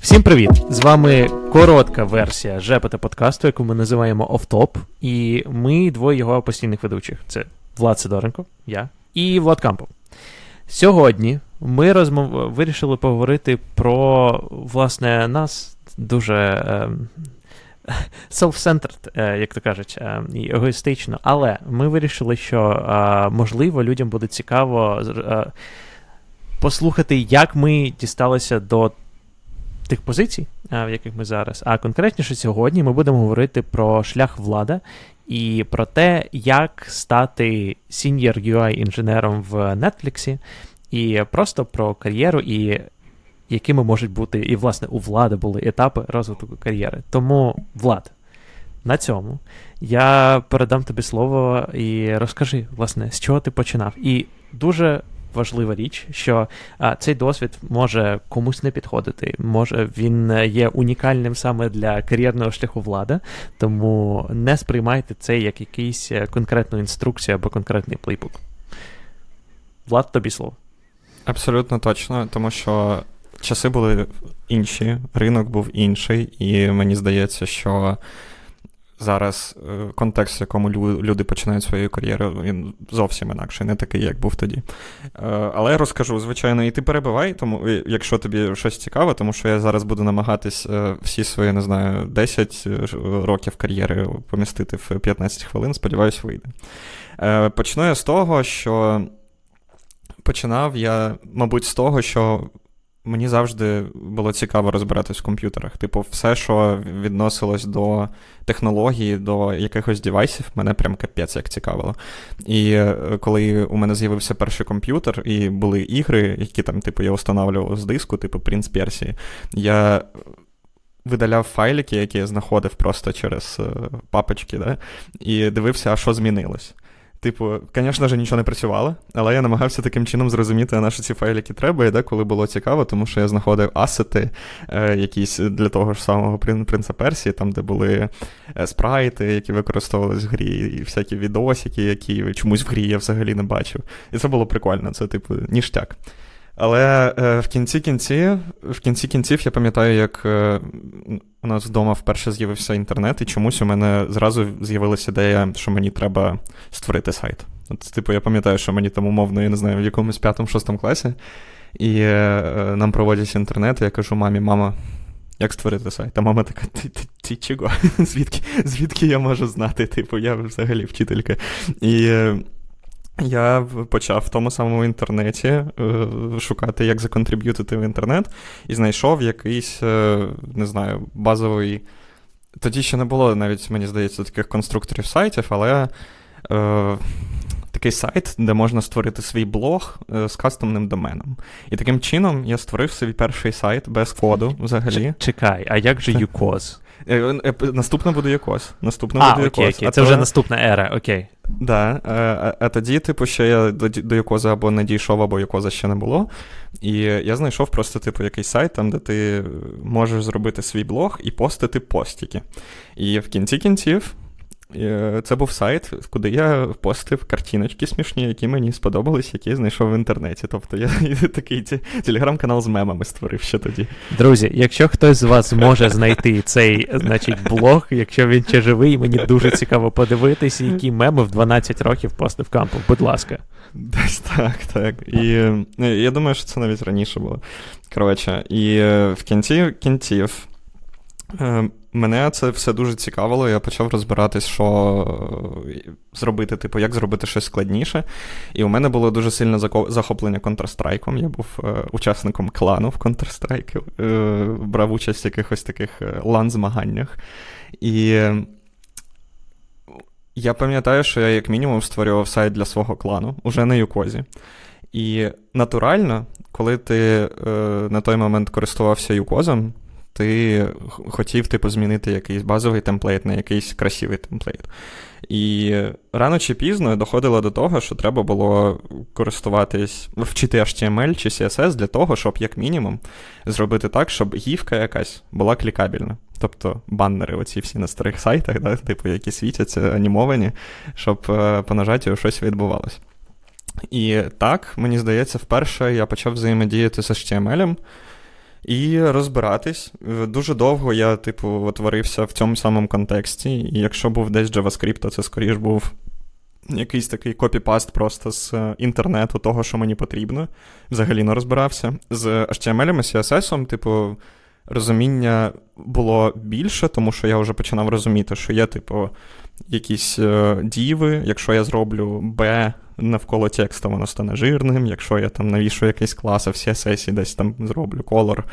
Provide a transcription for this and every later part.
Всім привіт! З вами коротка версія жепета подкасту, яку ми називаємо Офтоп. І ми двоє його постійних ведучих: це Влад Сидоренко, я і Влад Кампов. Сьогодні ми розмов... вирішили поговорити про власне нас дуже е... self-centered, е, як то кажуть, е... егоїстично. Але ми вирішили, що е, можливо людям буде цікаво е, послухати, як ми дісталися до тих позицій, в яких ми зараз. А конкретніше сьогодні ми будемо говорити про шлях влада і про те, як стати senior UI інженером в Netflix, і просто про кар'єру, і якими можуть бути, і, власне, у влади були етапи розвитку кар'єри. Тому, Влад, на цьому я передам тобі слово і розкажи, власне, з чого ти починав. І дуже важлива річ, що а, цей досвід може комусь не підходити. Може він є унікальним саме для кар'єрного шляху влади, тому не сприймайте це як якийсь е, конкретну інструкцію або конкретний плейбук. Влад, тобі слово. Абсолютно точно, тому що часи були інші, ринок був інший, і мені здається, що зараз е, контекст, в якому люди починають свою кар'єру, він зовсім інакший, не такий, як був тоді. Е, але я розкажу, звичайно, і ти перебивай, тому, якщо тобі щось цікаве, тому що я зараз буду намагатись е, всі свої, не знаю, 10 років кар'єри помістити в 15 хвилин, сподіваюсь, вийде. Почну я з того, що починав я, мабуть, з того, що Мені завжди було цікаво розбиратись в комп'ютерах. Типу, все, що відносилось до технології, до якихось девайсів, мене прям капець як цікавило. І е, коли у мене з'явився перший комп'ютер, і були ігри, які там, типу, я встановлював з диску, типу Принц Персії, я. Видаляв файлики, які я знаходив просто через е, папочки, да? і дивився, а що змінилось. Типу, звісно ж, нічого не працювало, але я намагався таким чином зрозуміти, на що ці файлики треба, і деколи було цікаво, тому що я знаходив асети е, якісь для того ж самого принца Персії, там, де були е, спрайти, які використовувались в грі, і всякі відосики, які чомусь в грі я взагалі не бачив. І це було прикольно, це, типу, ніштяк. Але е, в кінці кінці, в кінці кінців я пам'ятаю, як е, у нас вдома вперше з'явився інтернет, і чомусь у мене зразу з'явилася ідея, що мені треба створити сайт. От, Типу, я пам'ятаю, що мені там умовно, я не знаю, в якомусь п'ятому-шостому класі, і е, нам проводять інтернет, і я кажу, мамі, мама. Як створити сайт? А мама така, ти ти, ти чого? Звідки звідки я можу знати? Типу, я взагалі вчителька. І е, я почав в тому самому інтернеті е, шукати, як законтриб'ютити в інтернет, і знайшов якийсь, е, не знаю, базовий. Тоді ще не було навіть, мені здається, таких конструкторів сайтів, але е, такий сайт, де можна створити свій блог е, з кастомним доменом. І таким чином я створив свій перший сайт без коду взагалі. Чекай, а як же UCOS? Е, е, наступна буде якось. Наступна а, буде окей, якось. окей, Це то... вже наступна ера, окей. Да, а, а тоді, типу, ще я до до Якоза або не дійшов, або Якоза ще не було. І я знайшов просто, типу, якийсь сайт, там, де ти можеш зробити свій блог і постити постіки. І в кінці кінців це був сайт, куди я постив картиночки смішні, які мені сподобались, які я знайшов в інтернеті. Тобто я такий телеграм-канал з мемами створив ще тоді. Друзі, якщо хтось з вас може знайти цей значить, блог, якщо він ще живий, мені дуже цікаво подивитися, які меми в 12 років постив кампу. Будь ласка. Десь так, так. І ну, я думаю, що це навіть раніше було. Коротше, і е, в кінці кінців. Мене це все дуже цікавило. Я почав розбиратись, що е, зробити, типу, як зробити щось складніше. І у мене було дуже сильне захоплення Counter-Strike. Я був е, учасником клану в Counter-Strike, е, брав участь в якихось таких лан-змаганнях. І я пам'ятаю, що я, як мінімум, створював сайт для свого клану, уже на Юкозі. І натурально, коли ти на той момент користувався Юкозом, ти хотів типу, змінити якийсь базовий темплейт на якийсь красивий темплейт. І рано чи пізно доходило до того, що треба було користуватись, вчити HTML чи CSS для того, щоб, як мінімум, зробити так, щоб гівка якась була клікабельна. Тобто баннери, оці всі на старих сайтах, да, типу, які світяться анімовані, щоб е, по нажаттю щось відбувалось. І так, мені здається, вперше я почав взаємодіяти з HTML і розбиратись. Дуже довго я, типу, творився в цьому самому контексті. І якщо був десь JavaScript, то це скоріш був якийсь такий копіпаст просто з інтернету, того, що мені потрібно. Взагалі не розбирався. З HTML і CSS, типу, розуміння було більше, тому що я вже починав розуміти, що є, типу, якісь е, діви, якщо я зроблю B навколо тексту, воно стане жирним. Якщо я там навішу якийсь клас, а в CSS десь там зроблю колор,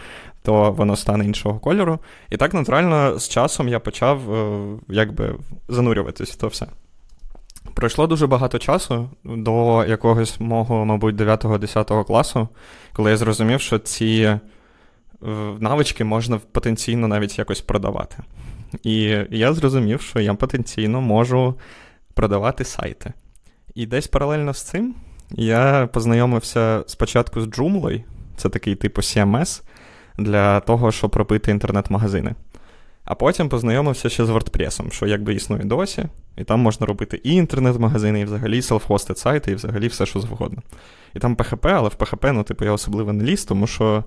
то воно стане іншого кольору. І так натурально з часом я почав е, якби занурюватись в то все. Пройшло дуже багато часу до якогось мого, мабуть, 9-10 класу, коли я зрозумів, що ці е, навички можна потенційно навіть якось продавати. І я зрозумів, що я потенційно можу продавати сайти. І десь паралельно з цим я познайомився спочатку з Joomla, це такий типу CMS, для того, щоб робити інтернет-магазини. А потім познайомився ще з WordPress, що якби існує досі, і там можна робити і інтернет-магазини, і взагалі self-hosted сайти, і взагалі все, що завгодно. І там PHP, але в PHP, ну, типу, я особливо не ліз, тому що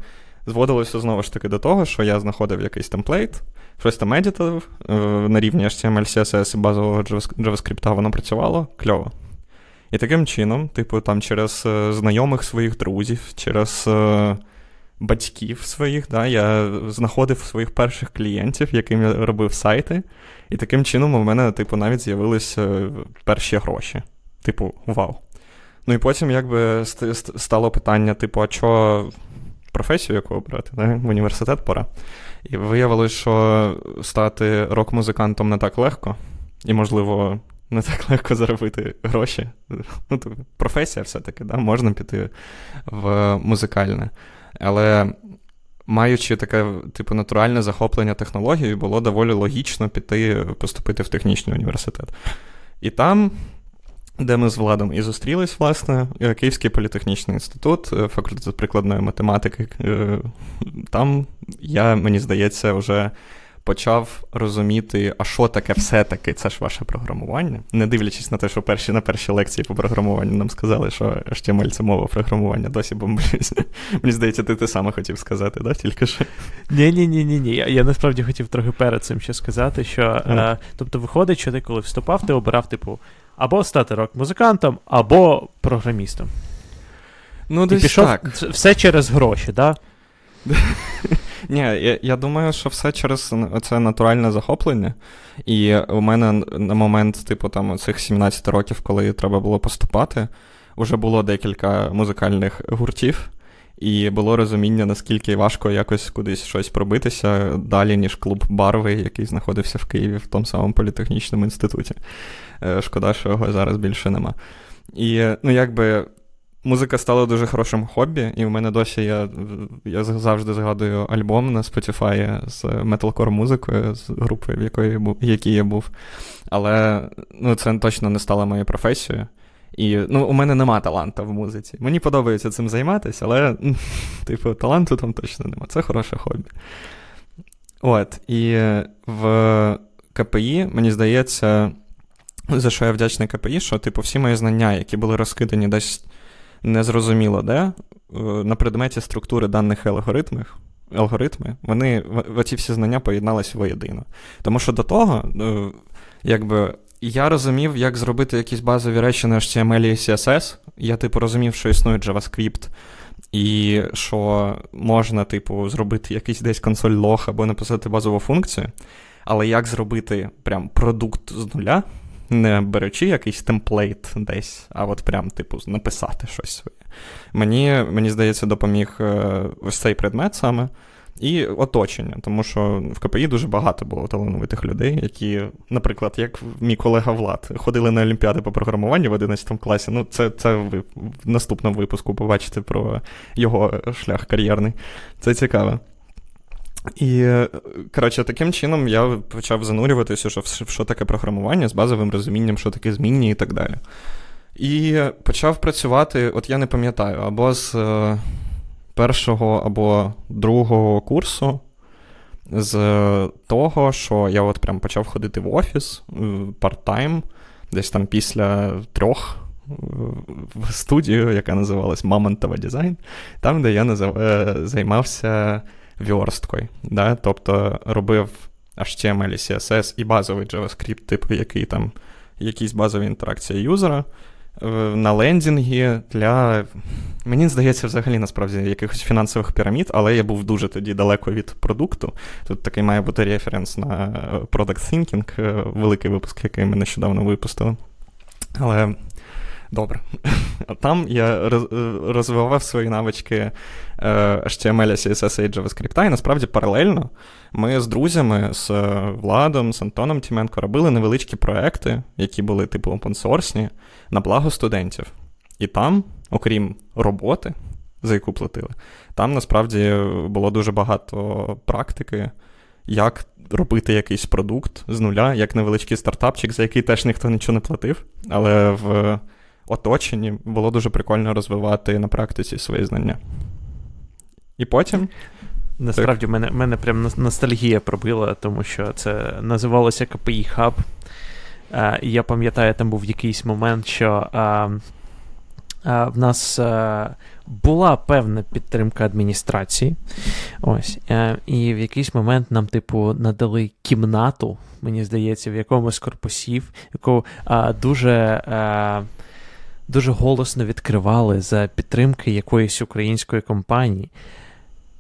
зводилося знову ж таки до того, що я знаходив якийсь темплейт, щось там едітив е, на рівні HTML, CSS і базового JavaScript, воно працювало кльово. І таким чином, типу, там через е, знайомих своїх друзів, через е, батьків своїх, да, я знаходив своїх перших клієнтів, яким я робив сайти. І таким чином у мене, типу, навіть з'явилися перші гроші. Типу, вау. Ну і потім, якби стало питання, типу, а що професію яку обрати? Да? В університет пора. І виявилось, що стати рок-музикантом не так легко, і, можливо, не так легко заробити гроші. Ну, Професія все-таки, да? можна піти в музикальне. Але маючи таке, типу, натуральне захоплення технологією, було доволі логічно піти поступити в технічний університет. І там. Де ми з Владом і зустрілись, власне, Київський політехнічний інститут, факультет прикладної математики. Е, там я, мені здається, вже почав розуміти, а що таке все-таки це ж ваше програмування, не дивлячись на те, що перші на першій лекції по програмуванню нам сказали, що HTML – це мова програмування, досі бомблюсь. Мені здається, ти те саме хотів сказати, да? тільки що. Ні, ні, ні, ні, ні. Я, насправді хотів трохи перед цим ще сказати, що е, тобто, виходить, що ти коли вступав, ти обирав, типу, або стати рок-музикантом, або програмістом. Ну, десь І пішов так. все через гроші, так? Да? Ні, я я думаю, що все через це натуральне захоплення. І у мене на момент, типу, там цих 17 років, коли треба було поступати, вже було декілька музикальних гуртів, і було розуміння, наскільки важко якось кудись щось пробитися далі, ніж клуб Барви, який знаходився в Києві в тому самому політехнічному інституті. Е, шкода, що його зараз більше нема. І ну, якби Музика стала дуже хорошим хобі, і в мене досі я я завжди згадую альбом на Spotify з металкор музикою, з групою, в якої якій я був. Але ну, це точно не стало моєю професією. І ну, у мене нема таланту в музиці. Мені подобається цим займатися, але, типу, таланту там точно нема. Це хороше хобі. От, і в КПІ, мені здається, за що я вдячний КПІ, що, типу, всі мої знання, які були розкидані десь незрозуміло де, е, на предметі структури даних алгоритмів, алгоритми, вони оці всі знання поєдналися воєдино. Тому що до того, е, якби. Я розумів, як зробити якісь базові речі на HTML і CSS. Я, типу, розумів, що існує JavaScript, і що можна, типу, зробити якийсь десь консоль лог або написати базову функцію. Але як зробити прям продукт з нуля, не беручи якийсь темплейт десь, а от прям, типу, написати щось своє. Мені, мені здається, допоміг е, ось цей предмет саме. І оточення, тому що в КПІ дуже багато було талановитих людей, які, наприклад, як мій колега Влад, ходили на Олімпіади по програмуванню в 11 класі. Ну, це це ви в наступному випуску побачите про його шлях кар'єрний. Це цікаво. І, коротше, таким чином я почав занурюватися, що, що таке програмування з базовим розумінням, що таке змінні і так далі. І почав працювати, от я не пам'ятаю, або з е, першого або другого курсу, з того, що я от прям почав ходити в офіс е, парт-тайм, десь там після трьох в студію, яка називалась Мамонтова Дизайн, там, де я назив... Е, займався вьорсткою. Да? Тобто робив HTML, CSS і базовий JavaScript, типу, який там якісь базові інтеракції юзера. Е, на лендінги для, мені здається, взагалі насправді якихось фінансових пірамід, але я був дуже тоді далеко від продукту. Тут такий має бути референс на Product Thinking, великий випуск, який ми нещодавно випустили. Але добре. Там я розвивав свої навички HTML, CSS і JavaScript, і насправді паралельно ми з друзями, з Владом, з Антоном Тіменко робили невеличкі проекти, які були типу опенсорсні, на благо студентів. І там, окрім роботи, за яку платили, там насправді було дуже багато практики, як робити якийсь продукт з нуля, як невеличкий стартапчик, за який теж ніхто нічого не платив, але в оточенні було дуже прикольно розвивати на практиці свої знання. І потім. Насправді, мене мене прям ностальгія пробила, тому що це називалося KPI Hub. І я пам'ятаю, там був якийсь момент, що uh, uh, в нас була певна підтримка адміністрації. Ось. І в якийсь момент нам, типу, надали кімнату, мені здається, в якомусь корпусів, яку дуже дуже голосно відкривали за підтримки якоїсь української компанії.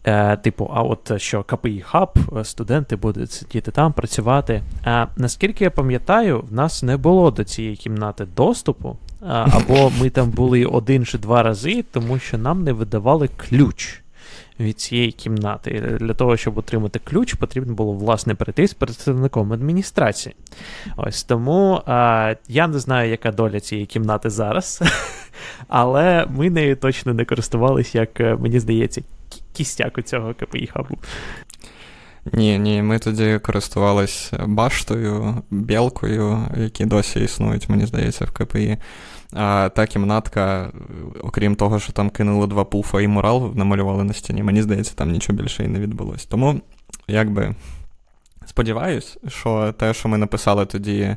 Е, Типу, а от що КПІ хаб, студенти будуть сидіти там, працювати. А наскільки я пам'ятаю, в нас не було до цієї кімнати доступу, а, або ми там були один чи два рази, тому що нам не видавали ключ від цієї кімнати. Для того, щоб отримати ключ, потрібно було власне перейти з представником адміністрації. Ось тому а, я не знаю, яка доля цієї кімнати зараз, але ми нею точно не користувалися, як е, мені здається, кістяк у цього КПІ хабу. Ні, ні, ми тоді користувалися баштою, білкою, які досі існують, мені здається, в КПІ. А та кімнатка, окрім того, що там кинули два пуфа і мурал намалювали на стіні, мені здається, там нічого більше і не відбулось. Тому, якби, сподіваюсь, що те, що ми написали тоді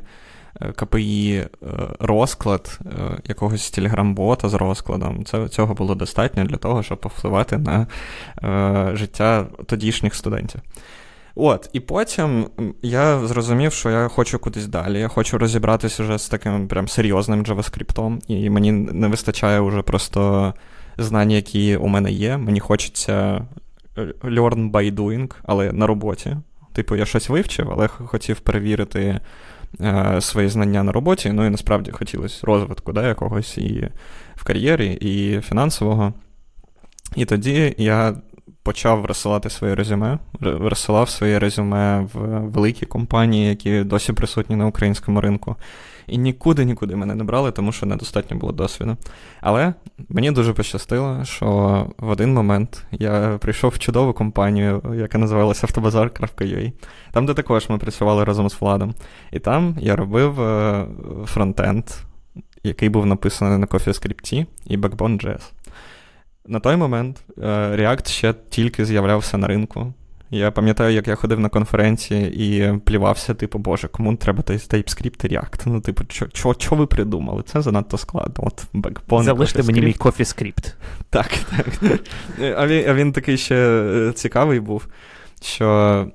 КПІ е, розклад е, якогось телеграм-бота з розкладом, цього було достатньо для того, щоб повпливати на життя тодішніх студентів. От, і потім я зрозумів, що я хочу кудись далі. Я хочу розібратися вже з таким прям серйозним JavaScript, і мені не вистачає вже просто знань, які у мене є. Мені хочеться е, learn by doing, але на роботі. Типу, я щось вивчив, але хотів перевірити е, свої знання на роботі. Ну і насправді хотілося розвитку да, якогось і в кар'єрі, і фінансового. І тоді я почав розсилати своє резюме, розсилав своє резюме в великі компанії, які досі присутні на українському ринку. І нікуди-нікуди мене не брали, тому що недостатньо було досвіду. Але мені дуже пощастило, що в один момент я прийшов в чудову компанію, яка називалася Автобазар.ua, там, де також ми працювали разом з Владом. І там я робив е, фронтенд, який був написаний на CoffeeScript і Backbone.js. На той момент е, React ще тільки з'являвся на ринку. Я пам'ятаю, як я ходив на конференції і плівався, типу, Боже, кому треба TypeScript і React? Ну, типу, що ви придумали? Це занадто складно. От Backbone, Залиште мені мій CoffeeScript. Так, так. А він, а він такий ще е, цікавий був, що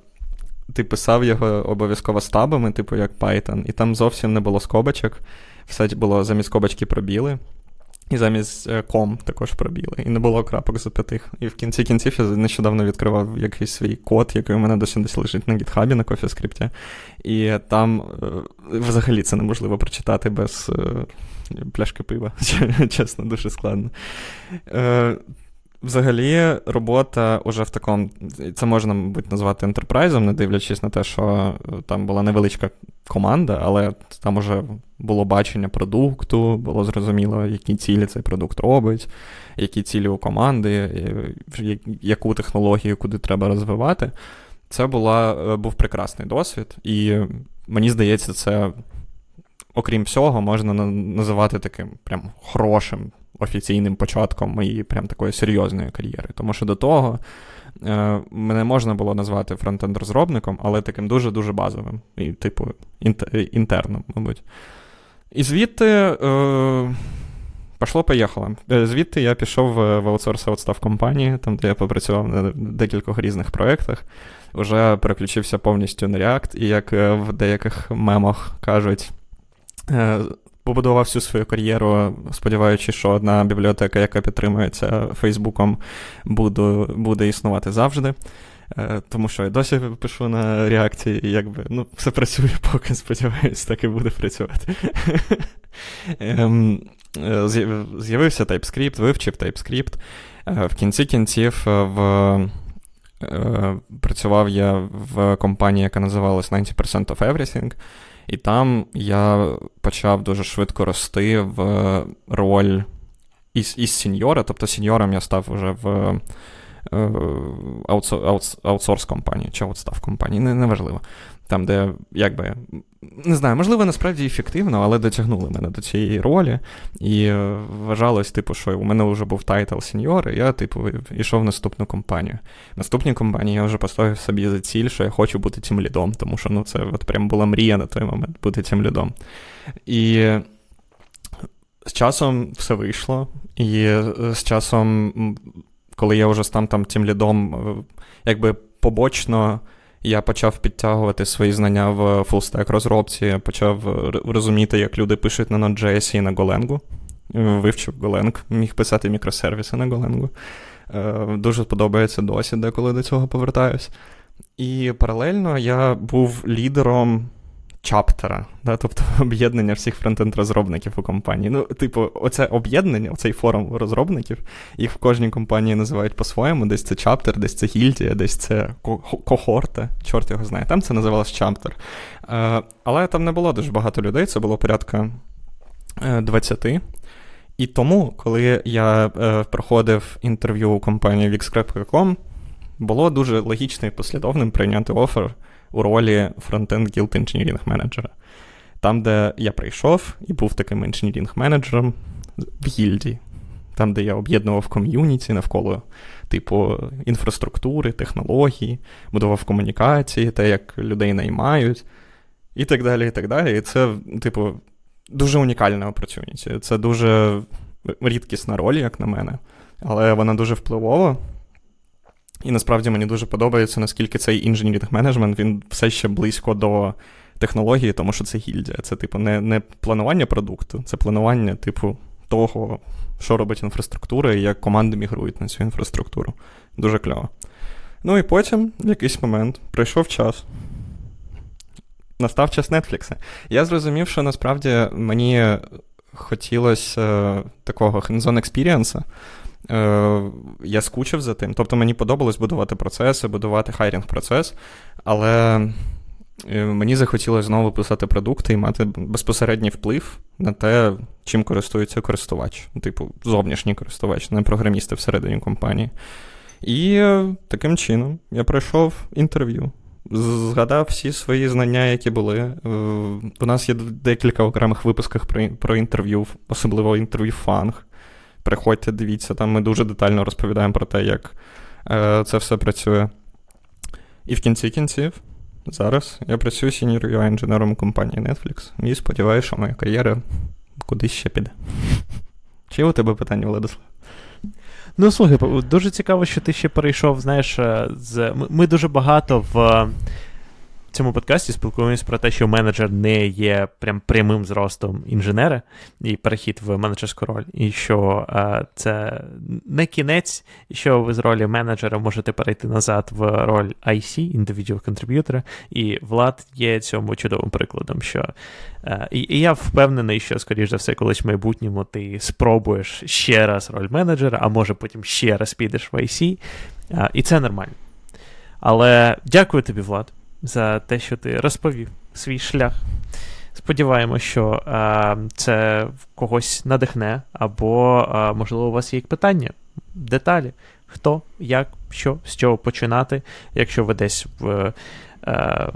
ти писав його обов'язково стабами, типу як Python, і там зовсім не було скобочок. Все було замість скобочки пробіли. І замість е, ком також пробіли. І не було крапок зап'ятих. І в кінці кінців я нещодавно відкривав якийсь свій код, який у мене досі десь лежить на гітхабі на CoffeeScript. І там е, взагалі це неможливо прочитати без е, пляшки пива. Чесно, дуже складно. Взагалі, робота уже в такому, це можна, мабуть, назвати ентерпрайзом, не дивлячись на те, що там була невеличка команда, але там уже було бачення продукту, було зрозуміло, які цілі цей продукт робить, які цілі у команди, яку технологію куди треба розвивати. Це була, е, був прекрасний досвід, і мені здається, це, окрім всього, можна називати таким прям хорошим офіційним початком моєї прям такої серйозної кар'єри. Тому що до того е, мене можна було назвати фронтенд-розробником, але таким дуже-дуже базовим, і, типу, інтерном, мабуть. І звідти е, Пішло, поїхало. Звідти я пішов в аутсорс аутстав компанії, там, де я попрацював на декількох різних проєктах. Вже переключився повністю на React, і як в деяких мемах кажуть, побудував всю свою кар'єру, сподіваючись, що одна бібліотека, яка підтримується Фейсбуком, буде, буде існувати завжди. Е, тому що я досі пишу на реакції, якби ну, все працює, поки сподіваюся, так і буде працювати. Ем, е, з'явився TypeScript, вивчив TypeScript. Е, в кінці кінців в. Працював я в компанії, яка називалась 90% of Everything, і там я почав дуже швидко рости в роль із із сеньора, тобто сеньором я став вже в Е, аутсорс компанії чи аутстав компанії, неважливо. Там, де, якби, не знаю, можливо, насправді ефективно, але дотягнули мене до цієї ролі. І е, вважалось, типу, що у мене вже був title senior, і я, типу, йшов в наступну компанію. В наступній компанії я вже поставив собі за ціль, що я хочу бути цим лідом, тому що ну, це от прям була мрія на той момент бути цим лідом. І з часом все вийшло, і е, з часом коли я вже став там тим лідом, е, якби побочно я почав підтягувати свої знання в fullstack розробці, почав розуміти, як люди пишуть на Node.js і на Golang. Вивчив Golang, міг писати мікросервіси на. Е, дуже подобається досі, деколи до цього повертаюсь. І паралельно я був лідером чаптера, да, тобто об'єднання всіх фронтенд-розробників у компанії. Ну, типу, оце об'єднання, оцей форум розробників, їх в кожній компанії називають по-своєму, десь це чаптер, десь це гільдія, десь це кохорта, чорт його знає. Там це називалось чаптер. Е, але там не було дуже багато людей, це було порядка 20. Е, і тому, коли я е, проходив інтерв'ю у компанії Wixcrap.com, було дуже логічно і послідовним прийняти офер у ролі фронтенд Guild Engineering менеджера. Там, де я прийшов і був таким інженірінг-менеджером в гільдії, там, де я об'єднував ком'юніті навколо типу інфраструктури, технології, будував комунікації, те, як людей наймають, і так далі. І так далі. І це, типу, дуже унікальна опрацювання. Це дуже рідкісна роль, як на мене, але вона дуже впливова. І насправді мені дуже подобається, наскільки цей інженірінг менеджмент він все ще близько до технології, тому що це гільдія. Це, типу, не не планування продукту, це планування, типу, того, що робить інфраструктура і як команди мігрують на цю інфраструктуру. Дуже кльово. Ну і потім, в якийсь момент, прийшов час. Настав час Нетфлікса. Я зрозумів, що насправді мені хотілося е, такого hands-on experience, Е, я скучив за тим. Тобто мені подобалось будувати процеси, будувати хайрінг-процес, але е, мені захотілося знову писати продукти і мати безпосередній вплив на те, чим користується користувач. Типу, зовнішній користувач, не програмісти всередині компанії. І е, таким чином я пройшов інтерв'ю. Згадав всі свої знання, які були. У нас є декілька окремих випусків про інтерв'ю, особливо інтерв'ю фанг. Приходьте, дивіться, там ми дуже детально розповідаємо про те, як е, це все працює. І в кінці кінців, зараз я працюю senior UI інженером компанії Netflix і сподіваюся, що моя кар'єра кудись ще піде. Чи у тебе питання, Владислав? Ну, слухай, дуже цікаво, що ти ще перейшов, знаєш, е, з. Ми дуже багато в цьому подкасті спілкуємося про те, що менеджер не є прям прямим зростом інженера і перехід в менеджерську роль, і що а, це не кінець, що ви з ролі менеджера можете перейти назад в роль IC, Individual Contributor, і Влад є цьому чудовим прикладом. що а, і, я впевнений, що, скоріш за все, колись в майбутньому ти спробуєш ще раз роль менеджера, а може потім ще раз підеш в IC, а, і це нормально. Але дякую тобі, Влад за те, що ти розповів свій шлях. Сподіваємося, що а, це когось надихне, або, а, можливо, у вас є питання, деталі, хто, як, що, з чого починати, якщо ви десь в. А,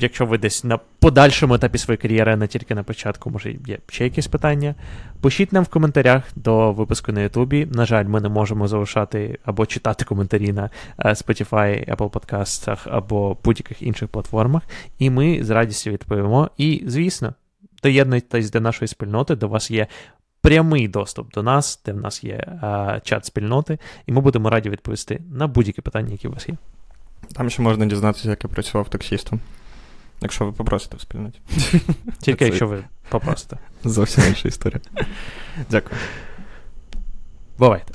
якщо ви десь на подальшому етапі своєї кар'єри, а не тільки на початку, може, є ще якісь питання. Пишіть нам в коментарях до випуску на Ютубі. На жаль, ми не можемо залишати або читати коментарі на е, Spotify, Apple подкастах або будь-яких інших платформах. І ми з радістю відповімо. І, звісно, доєднуйтесь до нашої спільноти, до вас є. Прямий доступ до нас, де в нас є а, чат спільноти, і ми будемо раді відповісти на будь-які питання, які у вас є. Там ще можна дізнатися, як я працював таксістом. Якщо ви попросите в спільноті. Тільки якщо ви попросите. Зовсім інша історія. Дякую. Бувайте.